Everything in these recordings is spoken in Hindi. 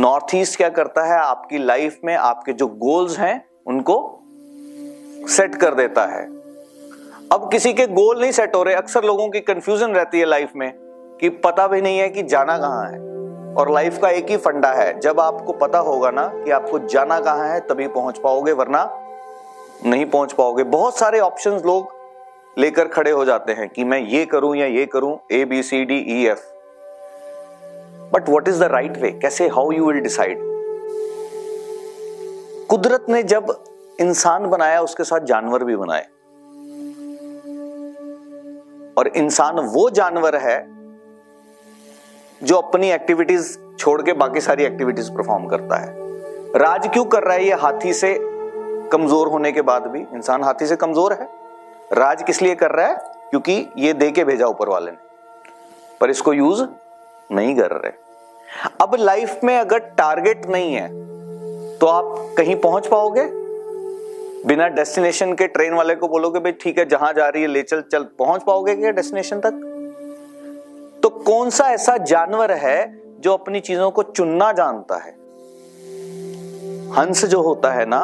नॉर्थ ईस्ट क्या करता है? आपकी लाइफ में आपके जो गोल्स हैं, उनको सेट कर देता है। अब किसी के गोल नहीं सेट हो रहे, अक्सर लोगों की कंफ्यूजन रहती है लाइफ में कि पता भी नहीं है कि जाना कहाँ है। और लाइफ का एक ही फंडा है। जब आपको पता होगा ना कि आपको जाना कहाँ है, तभी पहुँच पाओगे, वरना नहीं पहुँच पाओगे। बहुत सारे ऑप्शंस लोग लेकर खड़े हो जाते हैं कि मैं ये करूँ या ये करूँ A B C D E F but what is the right way कैसे हाउ यू विल डिसाइड कुदरत ने जब इंसान बनाया, उसके साथ जानवर भी बनाए। और इंसान वो जानवर है, जो अपनी एक्टिविटीज़ छोड़ के बाकी सारी एक्टिविटीज़ परफॉर्म करता है। राज क्यों कर रहा है ये? हाथी से कमज़ोर होने के बाद भी। इंसान हाथी से कमज़ोर है। राज किस लिए कर रहा है? क्योंकि ये दे के भेजा ऊपर वाले ने। पर इसको यूज़ नहीं कर रहे। अब लाइफ में अगर टारगेट नहीं है तो आप कहीं पहुँच पाओगे? बिना डेस्टिनेशन के ट्रेन वाले को बोलोगे, भाई ठीक है, जहाँ जा रही है, ले चल। चल, पहुँच पाओगे क्या डेस्टिनेशन तक? तो कौन सा ऐसा जानवर है जो अपनी चीज़ों को चुनना जानता है? हंस जो होता है ना,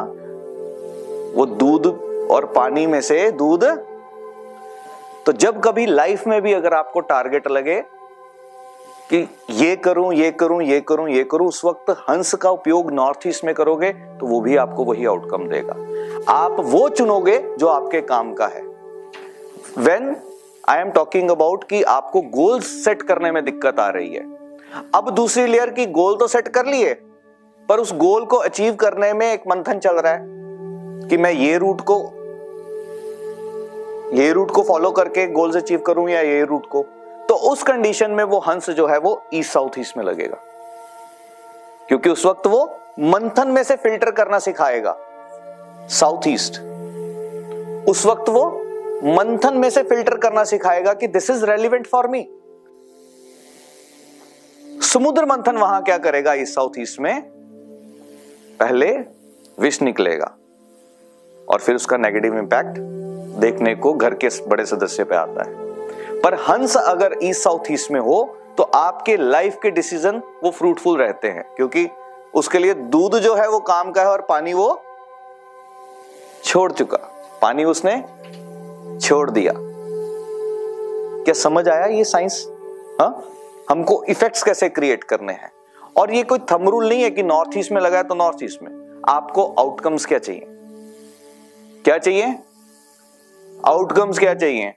वो दूध और पानी में से दूध तो जब कभी लाइफ में भी अगर आपको टारगेट लगे कि ये करूँ ये करूँ ये करूँ ये करूँ, उस वक्त हंस का उपयोग नॉर्थ ईस्ट में करोगे तो वो भी आपको वही आउटकम देगा। आप वो चुनोगे जो आपके काम का है। When I am talking about कि आपको गोल सेट करने में दिक्कत आ रही है। अब दूसरी लेयर की गोल तो सेट कर लिए, पर उस गोल को अचीव करने में एक मंथन चल रहा है कि मैं ये रूट को, ये रूट को फॉलो करके गोल्स अचीव करूँ या ये रूट को? तो उस कंडीशन में वो हंस जो है वो ईस्ट साउथ ईस्ट में लगेगा। क्योंकि उस वक्त वो मंथन में से फ़िल्टर करना सिखाएगा। साउथ ईस्ट उस वक्त वो मंथन में से फ़िल्टर करना सिखाएगा कि this is relevant for me समुद्र मंथन वहाँ क्या करेगा? इस साउथ ईस्ट में पहले विष निकलेगा। और फिर उसका नेगेटिव इंपैक्ट देखने को घर के बड़े सदस्य पे आता है। पर हंस अगर ईस्ट साउथ ईस्ट में हो तो आपके लाइफ के डिसीज़न वो फ्रूटफुल रहते हैं, क्योंकि उसके लिए दूध जो है वो काम का है और पानी वो छोड़ चुका। पानी उसने छोड़ दिया। क्या समझ आया ये साइंस हा? हमको इफेक्ट्स कैसे क्रिएट करने हैं? और ये कोई थम रूल नहीं है कि नॉर्थ ईस्ट में लगा है तो नॉर्थ ईस्ट में। आपको आउटकम्स क्या चाहिए? क्या चाहिए? आउटकम्स क्या चाहिए?